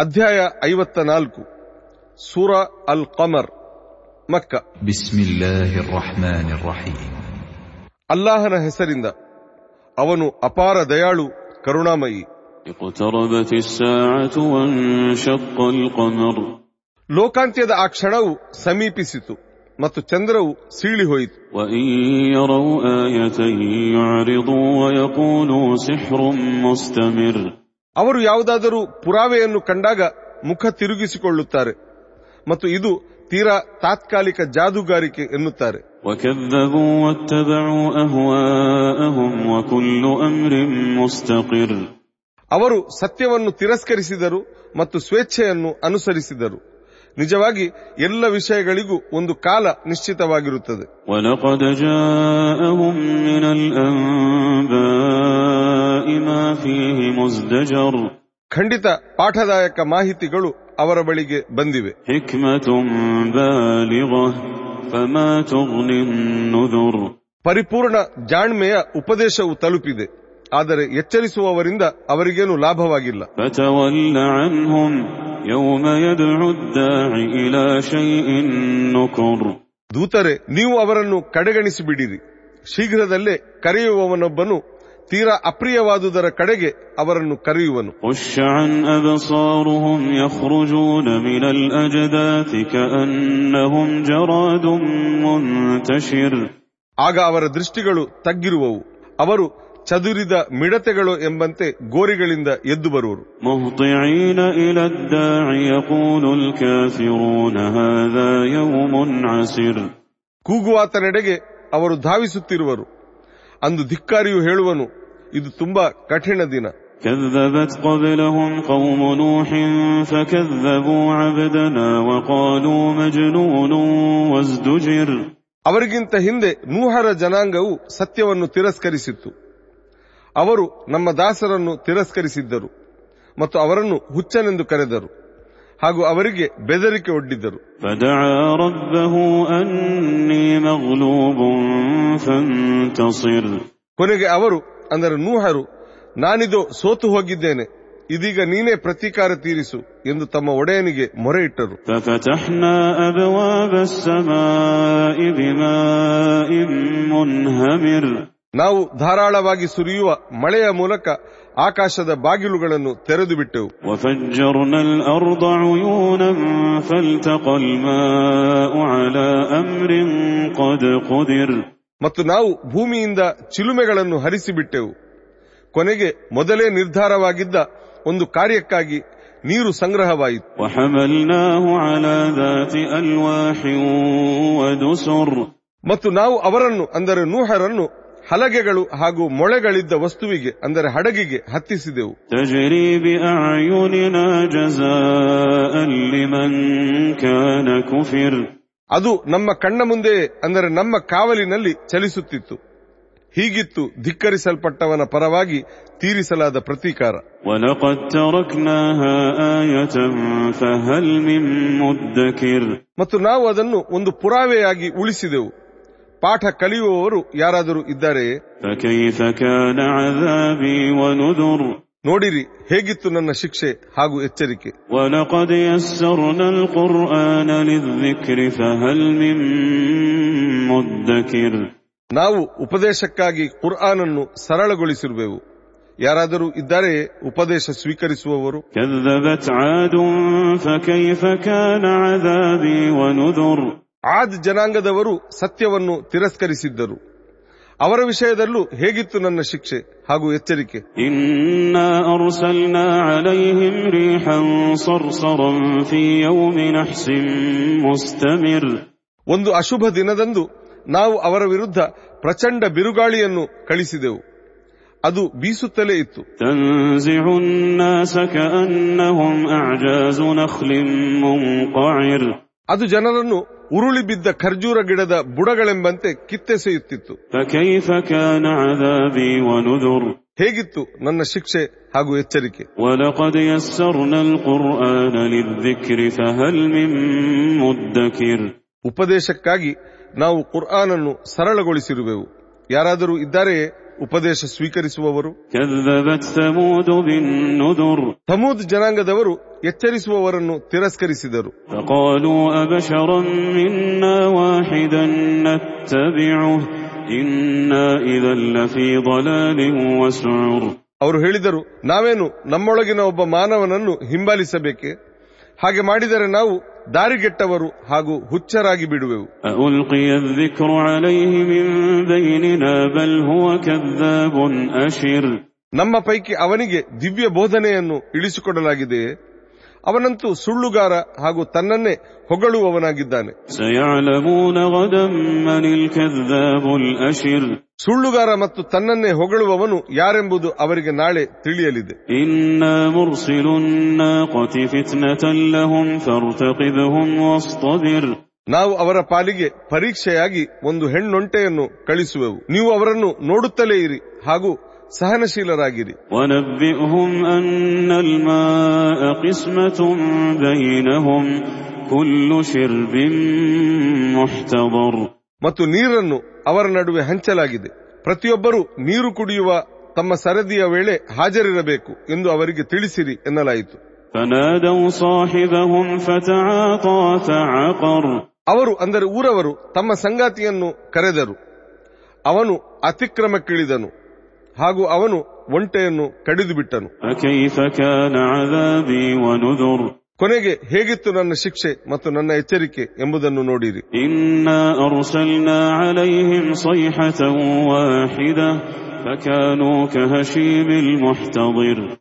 ಅಧ್ಯಾಯ ಐವತ್ತ ನಾಲ್ಕು. ಸೂರ ಅಲ್ ಕಮರ್ ಮಕ್ಕ ಅಲ್ಲಾಹನ ಹೆಸರಿಂದ ಅವನು ಅಪಾರ ದಯಾಳು ಕರುಣಾಮಯಿ. ಲೋಕಾಂತ್ಯದ ಆ ಕ್ಷಣವು ಸಮೀಪಿಸಿತು ಮತ್ತು ಚಂದ್ರವು ಸೀಳಿ ಹೋಯಿತು ಅವರು ಯಾವುದಾದರೂ ಪುರಾವೆಯನ್ನು ಕಂಡಾಗ ಮುಖ ತಿರುಗಿಸಿಕೊಳ್ಳುತ್ತಾರೆ ಮತ್ತು ಇದು ತೀರಾ ತಾತ್ಕಾಲಿಕ ಜಾದೂಗಾರಿಕೆ ಎನ್ನುತ್ತಾರೆ. ಅವರು ಸತ್ಯವನ್ನು ತಿರಸ್ಕರಿಸಿದರು ಮತ್ತು ಸ್ವೇಚ್ಛೆಯನ್ನು ಅನುಸರಿಸಿದರು. ನಿಜವಾಗಿ ಎಲ್ಲ ವಿಷಯಗಳಿಗೂ ಒಂದು ಕಾಲ ನಿಶ್ಚಿತವಾಗಿರುತ್ತದೆ. ಖಂಡಿತ ಪಾಠದಾಯಕ ಮಾಹಿತಿಗಳು ಅವರ ಬಳಿಗೆ ಬಂದಿವೆ. ಪರಿಪೂರ್ಣ ಜಾಣ್ಮೆಯ ಉಪದೇಶವು ತಲುಪಿದೆ. ಆದರೆ ಎಚ್ಚರಿಸುವವರಿಂದ ಅವರಿಗೇನು ಲಾಭವಾಗಿಲ್ಲ. ದೂತರೆ ನೀವು ಅವರನ್ನು ಕಡೆಗಣಿಸಿ ಬಿಡಿರಿ ಶೀಘ್ರದಲ್ಲೇ ಕರೆಯುವವನೊಬ್ಬನು ತೀರಾ ಅಪ್ರಿಯವಾದುದರ ಕಡೆಗೆ ಅವರನ್ನು ಕರೆಯುವನು. ಆಗ ಅವರ ದೃಷ್ಟಿಗಳು ತಗ್ಗಿರುವವು. ಅವರು ಚದುರಿದ ಮಿಡತೆಗಳು ಎಂಬಂತೆ ಗೋರಿಗಳಿಂದ ಎದ್ದು ಬರುವರು. ಕೂಗುವಾತನೆಡೆಗೆ ಅವರು ಧಾವಿಸುತ್ತಿರುವರು. ಅಂದು ಧಿಕ್ಕಾರಿಯು ಹೇಳುವನು ಇದು ತುಂಬಾ ಕಠಿಣ ದಿನ كذبت قبلهم قوم نوح فكذبوا عبدنا وقالوا مجنون وازدجر ಅವರಿಗಿಂತ ಹಿಂದೆ ನೂಹರ ಜನಾಂಗವು ಸತ್ಯವನ್ನು ತಿರಸ್ಕರಿಸಿತ್ತು ಅವರು ನಮ್ಮ ದಾಸರನ್ನು ತಿರಸ್ಕರಿಸಿದ್ದರು ಮತ್ತು ಅವರನ್ನು ಹುಚ್ಚನೆಂದು ಕರೆದರು ಹಾಗೂ ಅವರಿಗೆ ಬೆದರಿಕೆ ಒಡ್ಡಿದರು ಕೊನೆಗೆ ಅವರು ಅಂದರೆ ನೂಹರು ನಾನಿದು ಸೋತು ಹೋಗಿದ್ದೇನೆ ಇದೀಗ ನೀನೇ ಪ್ರತೀಕಾರ ತೀರಿಸು ಎಂದು ತಮ್ಮ ಒಡೆಯನಿಗೆ ಮೊರೆ ಇಟ್ಟರು ನಾವು ಧಾರಾಳವಾಗಿ ಸುರಿಯುವ ಮಳೆಯ ಮೂಲಕ ಆಕಾಶದ ಬಾಗಿಲುಗಳನ್ನು ತೆರೆದು ಬಿಟ್ಟೆವು ಮತ್ತು ನಾವು ಭೂಮಿಯಿಂದ ಚಿಲುಮೆಗಳನ್ನು ಹರಿಸಿಬಿಟ್ಟೆವು. ಕೊನೆಗೆ ಮೊದಲೇ ನಿರ್ಧಾರವಾಗಿದ್ದ ಒಂದು ಕಾರ್ಯಕ್ಕಾಗಿ ನೀರು ಸಂಗ್ರಹವಾಯಿತು. ಮತ್ತು ನಾವು ಅವರನ್ನು ಅಂದರೆ ನೂಹರನ್ನು ಹಲಗೆಗಳು ಹಾಗೂ ಮೊಳೆಗಳಿದ್ದ ವಸ್ತುವಿಗೆ ಅಂದರೆ ಹಡಗಿಗೆ ಹತ್ತಿಸಿದೆವು. ಅದು ನಮ್ಮ ಕಣ್ಣ ಮುಂದೆ ಅಂದರೆ ನಮ್ಮ ಕಾವಲಿನಲ್ಲಿ ಚಲಿಸುತ್ತಿತ್ತು. ಹೀಗಿತ್ತು ಧಿಕ್ಕರಿಸಲ್ಪಟ್ಟವನ ಪರವಾಗಿ ತೀರಿಸಲಾದ ಪ್ರತೀಕಾರ. ಮತ್ತು ನಾವು ಅದನ್ನು ಒಂದು ಪುರಾವೆಯಾಗಿ ಉಳಿಸಿದೆವು. ಪಾಠ ಕಲಿಯುವವರು ಯಾರಾದರೂ ಇದ್ದಾರೆ ನೋಡಿರಿ ಹೇಗಿತ್ತು ನನ್ನ ಶಿಕ್ಷೆ ಹಾಗೂ ಎಚ್ಚರಿಕೆ. ನಾವು ಉಪದೇಶಕ್ಕಾಗಿ ಕುರ್ಆನ್ ಅನ್ನು ಸರಳಗೊಳಿಸಿರುವೆವು. ಯಾರಾದರೂ ಇದ್ದರೆ ಉಪದೇಶ ಸ್ವೀಕರಿಸುವವರು. ಆದ್ ಜನಾಂಗದವರು ಸತ್ಯವನ್ನು ತಿರಸ್ಕರಿಸಿದ್ದರು. ಅವರ ವಿಷಯದಲ್ಲೂ ಹೇಗಿತ್ತು ನನ್ನ ಶಿಕ್ಷೆ ಹಾಗೂ ಎಚ್ಚರಿಕೆ? ಒಂದು ಅಶುಭ ದಿನದಂದು ನಾವು ಅವರ ವಿರುದ್ಧ ಪ್ರಚಂಡ ಬಿರುಗಾಳಿಯನ್ನು ಕಳಿಸಿದೆವು. ಅದು ಬೀಸುತ್ತಲೇ ಇತ್ತು. ಅದು ಜನರನ್ನು ಉರುಳಿ ಬಿದ್ದ ಖರ್ಜೂರ ಗಿಡದ ಬುಡಗಳೆಂಬಂತೆ ಕಿತ್ತೆಸೆಯುತ್ತಿತ್ತು. ಹೇಗಿತ್ತು ನನ್ನ ಶಿಕ್ಷೆ ಹಾಗೂ ಎಚ್ಚರಿಕೆ? ಉಪದೇಶಕ್ಕಾಗಿ ನಾವು ಕುರ್ಆನನ್ನು ಸರಳಗೊಳಿಸಿರುವೆವು. ಯಾರಾದರೂ ಇದ್ದಾರೆಯೇ ಉಪದೇಶ ಸ್ವೀಕರಿಸುವವರು. ಸಮೂದ್ ಜನಾಂಗದವರು ಎಚ್ಚರಿಸುವವರನ್ನು ತಿರಸ್ಕರಿಸಿದರು. ಅವರು ಹೇಳಿದರು ನಾವೇನು ನಮ್ಮೊಳಗಿನ ಒಬ್ಬ ಮಾನವನನ್ನು ಹಿಂಬಾಲಿಸಬೇಕೆ? ಹಾಗೆ ಮಾಡಿದರೆ ನಾವು ದಾರಿಗೆಟ್ಟವರು ಹಾಗೂ ಹುಚ್ಚರಾಗಿ ಬಿಡುವೆವು. ನಮ್ಮ ಪೈಕಿ ಅವನಿಗೆ ದಿವ್ಯ ಬೋಧನೆಯನ್ನು ಇಳಿಸಿಕೊಡಲಾಗಿದೆ ಅವನಂತೂ ಸುಳ್ಳುಗಾರ ಹಾಗೂ ತನ್ನನ್ನೇ ಹೊಗಳುವವನಾಗಿದ್ದಾನೆ. ಸುಳ್ಳುಗಾರ ಮತ್ತು ತನ್ನನ್ನೇ ಹೊಗಳುವವನು ಯಾರೆಂಬುದು ಅವರಿಗೆ ನಾಳೆ ತಿಳಿಯಲಿದೆ. ನಾವು ಅವರ ಪಾಲಿಗೆ ಪರೀಕ್ಷೆಯಾಗಿ ಒಂದು ಹೆಣ್ಣೊಂಟೆಯನ್ನು ಕಳಿಸುವೆವು. ನೀವು ಅವರನ್ನು ನೋಡುತ್ತಲೇ ಇರಿ ಹಾಗೂ ಸಹನಶೀಲರಾಗಿರಿ ونبئهم أن الماء قسمة بينهم كل شرب محتضر ಮತ್ತು ನೀರನ್ನು ಅವರ ನಡುವೆ ಹಂಚಲಾಗಿದೆ ಪ್ರತಿಯೊಬ್ಬರೂ ನೀರು ಕುಡಿಯುವ ತಮ್ಮ ಸರದಿಯ ವೇಳೆ ಹಾಜರಿರಬೇಕು ಎಂದು ಅವರಿಗೆ ತಿಳಿಸಿರಿ ಎನ್ನಲಾಯಿತು فنادوا صاحبهم فتعاطى فعقر ಅವರು ಅಂದರೆ ಊರವರು ತಮ್ಮ ಸಂಗಾತಿಯನ್ನು ಕರೆದರು ಅವನು ಅತಿಕ್ರಮಕ್ಕಿಳಿದನು ಹಾಗೂ ಅವನು ಒಂಟೆಯನ್ನು ಕಡಿದು ಬಿಟ್ಟನು. ಕೊನೆಗೆ ಹೇಗಿತ್ತು ನನ್ನ ಶಿಕ್ಷೆ ಮತ್ತು ನನ್ನ ಎಚ್ಚರಿಕೆ ಎಂಬುದನ್ನು ನೋಡಿರಿ.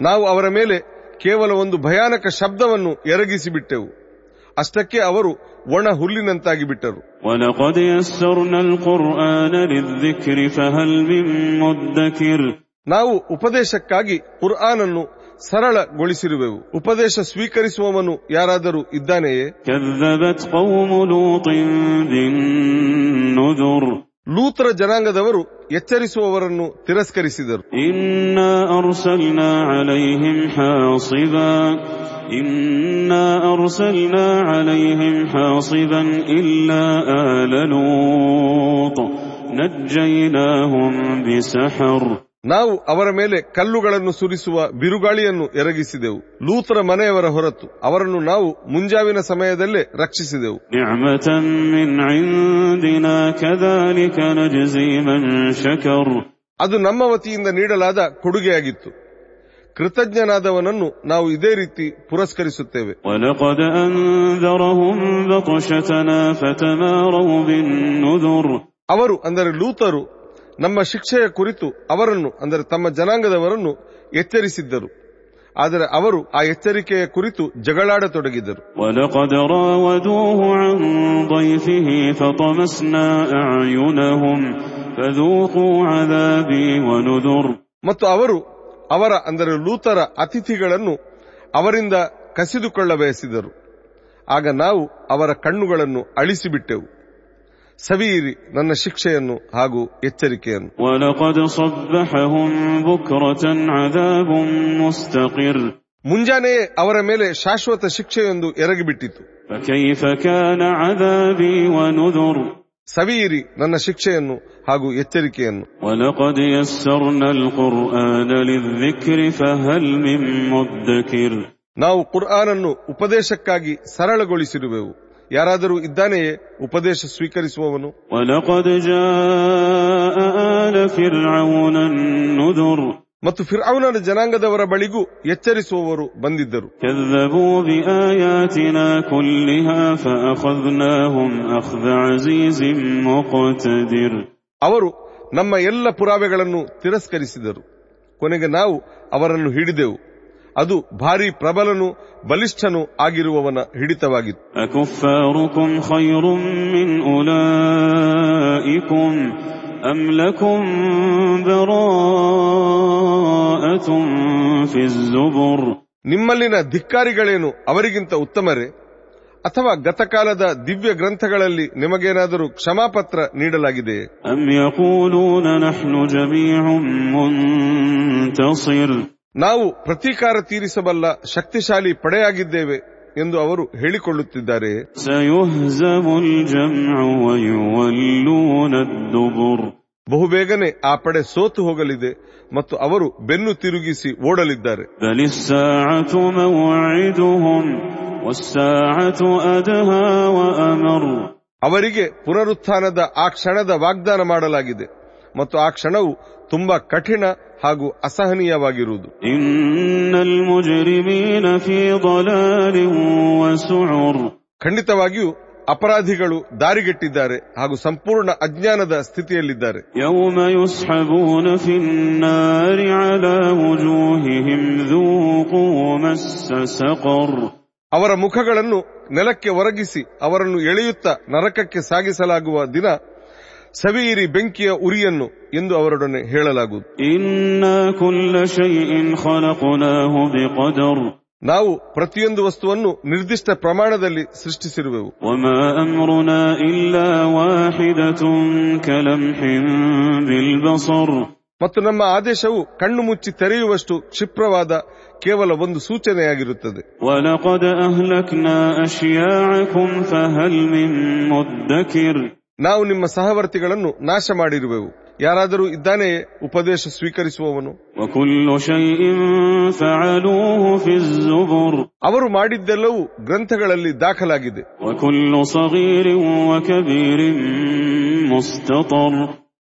ನಾವು ಅವರ ಮೇಲೆ ಕೇವಲ ಒಂದು ಭಯಾನಕ ಶಬ್ದವನ್ನು ಎರಗಿಸಿಬಿಟ್ಟೆವು. ಅಷ್ಟಕ್ಕೆ ಅವರು ಒಣ ಹುಲ್ಲಿನಂತಾಗಿ ಬಿಟ್ಟರು. ನಾವು ಉಪದೇಶಕ್ಕಾಗಿ ಕುರ್ಆನ್ ಅನ್ನು ಸರಳಗೊಳಿಸಿರುವೆವು. ಉಪದೇಶ ಸ್ವೀಕರಿಸುವವನು ಯಾರಾದರೂ ಇದ್ದಾನೆಯೇ? ಲೂತ್ರ ಜನಾಂಗದವರು ಎಚ್ಚರಿಸುವವರನ್ನು ತಿರಸ್ಕರಿಸಿದರು. إنا أرسلنا عليهم حاصبا إنا أرسلنا عليهم حاصبا إلا آل لوط نجيناهم بسحر ನಾವು ಅವರ ಮೇಲೆ ಕಲ್ಲುಗಳನ್ನು ಸುರಿಸುವ ಬಿರುಗಾಳಿಯನ್ನು ಎರಗಿಸಿದೆವು ಲೂತ್ರ ಮನೆಯವರ ಹೊರತು ಅವರನ್ನು ನಾವು ಮುಂಜಾವಿನ ಸಮಯದಲ್ಲೇ ರಕ್ಷಿಸಿದೆವು نعمة من عندنا كذلك نجزي من شكر ಅದು ನಮ್ಮ ವತಿಯಿಂದ ನೀಡಲಾದ ಕೊಡುಗೆಯಾಗಿತ್ತು ಕೃತಜ್ಞನಾದವನನ್ನು ನಾವು ಇದೇ ರೀತಿ ಪುರಸ್ಕರಿಸುತ್ತೇವೆ. ಅವರು ಅಂದರೆ ಲೂತರು ನಮ್ಮ ಶಿಕ್ಷೆಯ ಕುರಿತು ಅವರನ್ನು ಅಂದರೆ ತಮ್ಮ ಜನಾಂಗದವರನ್ನು ಎಚ್ಚರಿಸಿದ್ದರು. ಆದರೆ ಅವರು ಆ ಎಚ್ಚರಿಕೆಯ ಕುರಿತು ಜಗಳಾಡತೊಡಗಿದರು ಮತ್ತು ಅವರು ಅವರ ಅಂದರೆ ಲೂತರ ಅತಿಥಿಗಳನ್ನು ಅವರಿಂದ ಕಸಿದುಕೊಳ್ಳ ಬಯಸಿದರು ಆಗ ನಾವು ಅವರ ಕಣ್ಣುಗಳನ್ನು ಅಳಿಸಿಬಿಟ್ಟೆವು. ಸವೀರಿ ನನ್ನ ಶಿಕ್ಷೆಯನ್ನು ಹಾಗೂ ಎಚ್ಚರಿಕೆಯನ್ನು. ಮುಂಜಾನೆಯೇ ಅವರ ಮೇಲೆ ಶಾಶ್ವತ ಶಿಕ್ಷೆಯೊಂದು ಎರಗಿಬಿಟ್ಟಿತ್ತು ಸವಿಯಿರಿ ನನ್ನ ಶಿಕ್ಷೆಯನ್ನು ಹಾಗೂ ಎಚ್ಚರಿಕೆಯನ್ನು. ನಾವು ಕುರ್ಆನನ್ನು ಉಪದೇಶಕ್ಕಾಗಿ ಸರಳಗೊಳಿಸಿರುವೆವು. ಯಾರಾದರೂ ಇದ್ದಾನೆಯೇ ಉಪದೇಶ ಸ್ವೀಕರಿಸುವವನು? ಮತ್ತು ಫಿರ್ಔನನ ಜನಾಂಗದವರ ಬಳಿಗೂ ಎಚ್ಚರಿಸುವವರು ಬಂದಿದ್ದರು. ಅವರು ನಮ್ಮ ಎಲ್ಲ ಪುರಾವೆಗಳನ್ನು ತಿರಸ್ಕರಿಸಿದರು. ಕೊನೆಗೆ ನಾವು ಅವರನ್ನು ಹಿಡಿದೆವು. ಅದು ಭಾರಿ ಪ್ರಬಲನು ಬಲಿಷ್ಠನು ಆಗಿರುವವನ ಹಿಡಿತವಾಗಿತ್ತು. ನಿಮ್ಮಲ್ಲಿನ ಧಿಕ್ಕಾರಿಗಳೇನು ಅವರಿಗಿಂತ ಉತ್ತಮರೇ? ಅಥವಾ ಗತಕಾಲದ ದಿವ್ಯ ಗ್ರಂಥಗಳಲ್ಲಿ ನಿಮಗೇನಾದರೂ ಕ್ಷಮಾಪತ್ರ ನೀಡಲಾಗಿದೆ ನಾವು ಪ್ರತೀಕಾರ ತೀರಿಸಬಲ್ಲ ಶಕ್ತಿಶಾಲಿ ಪಡೆಯಾಗಿದ್ದೇವೆ ಎಂದು ಅವರು ಹೇಳಿಕೊಳ್ಳುತ್ತಿದ್ದಾರೆ. ಬಹುಬೇಗನೆ ಆ ಪಡೆ ಸೋತು ಹೋಗಲಿದೆ ಮತ್ತು ಅವರು ಬೆನ್ನು ತಿರುಗಿಸಿ ಓಡಲಿದ್ದಾರೆ. ಅವರಿಗೆ ಪುನರುತ್ಥಾನದ ಆ ಕ್ಷಣದ ವಾಗ್ದಾನ ಮಾಡಲಾಗಿದೆ ಮತ್ತು ಆ ಕ್ಷಣವು ತುಂಬಾ ಕಠಿಣ ಹಾಗೂ ಅಸಹನೀಯವಾಗಿರುವುದು. ಖಂಡಿತವಾಗಿಯೂ ಅಪರಾಧಿಗಳು ದಾರಿಗೆಟ್ಟಿದ್ದಾರೆ ಹಾಗೂ ಸಂಪೂರ್ಣ ಅಜ್ಞಾನದ ಸ್ಥಿತಿಯಲ್ಲಿದ್ದಾರೆ. ಅವರ ಮುಖಗಳನ್ನು ನೆಲಕ್ಕೆ ಒರಗಿಸಿ ಅವರನ್ನು ಎಳೆಯುತ್ತಾ ನರಕಕ್ಕೆ ಸಾಗಿಸಲಾಗುವ ದಿನ ಸವೀರಿ ಬೆಂಕಿಯ ಉರಿಯನ್ನು ಎಂದು ಅವರೊಡನೆ ಹೇಳಲಾಗುವುದು. ನಾವು ಪ್ರತಿಯೊಂದು ವಸ್ತುವನ್ನು ನಿರ್ದಿಷ್ಟ ಪ್ರಮಾಣದಲ್ಲಿ ಸೃಷ್ಟಿಸಿರುವೆವು. ಮತ್ತು ನಮ್ಮ ಆದೇಶವು ಕಣ್ಣು ಮುಚ್ಚಿ ತೆರೆಯುವಷ್ಟು ಕ್ಷಿಪ್ರವಾದ ಕೇವಲ ಒಂದು ಸೂಚನೆಯಾಗಿರುತ್ತದೆ. ನಾವು ನಿಮ್ಮ ಸಹವರ್ತಿಗಳನ್ನು ನಾಶ ಮಾಡಿರುವೆವು ಯಾರಾದರೂ ಇದ್ದಾನೆ ಉಪದೇಶ ಸ್ವೀಕರಿಸುವವನು. ಅವರು ಮಾಡಿದ್ದೆಲ್ಲವೂ ಗ್ರಂಥಗಳಲ್ಲಿ ದಾಖಲಾಗಿದೆ.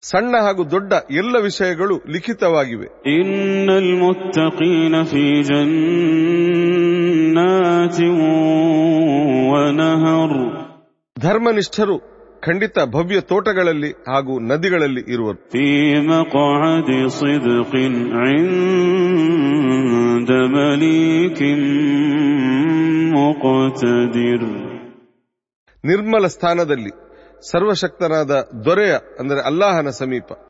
ಸಣ್ಣ ಹಾಗೂ ದೊಡ್ಡ ಎಲ್ಲ ವಿಷಯಗಳು ಲಿಖಿತವಾಗಿವೆ. ಇನ್ನಲ್ ಮುತ್ತಕೀನ ಫೀ ಧರ್ಮನಿಷ್ಠರು ಖಂಡಿತ ಭವ್ಯ ತೋಟಗಳಲ್ಲಿ ಹಾಗೂ ನದಿಗಳಲ್ಲಿ ಇರುವರು. ನಿರ್ಮಲ ಸ್ಥಾನದಲ್ಲಿ ಸರ್ವಶಕ್ತನಾದ ದೊರೆಯ ಅಂದರೆ ಅಲ್ಲಾಹನ ಸಮೀಪ.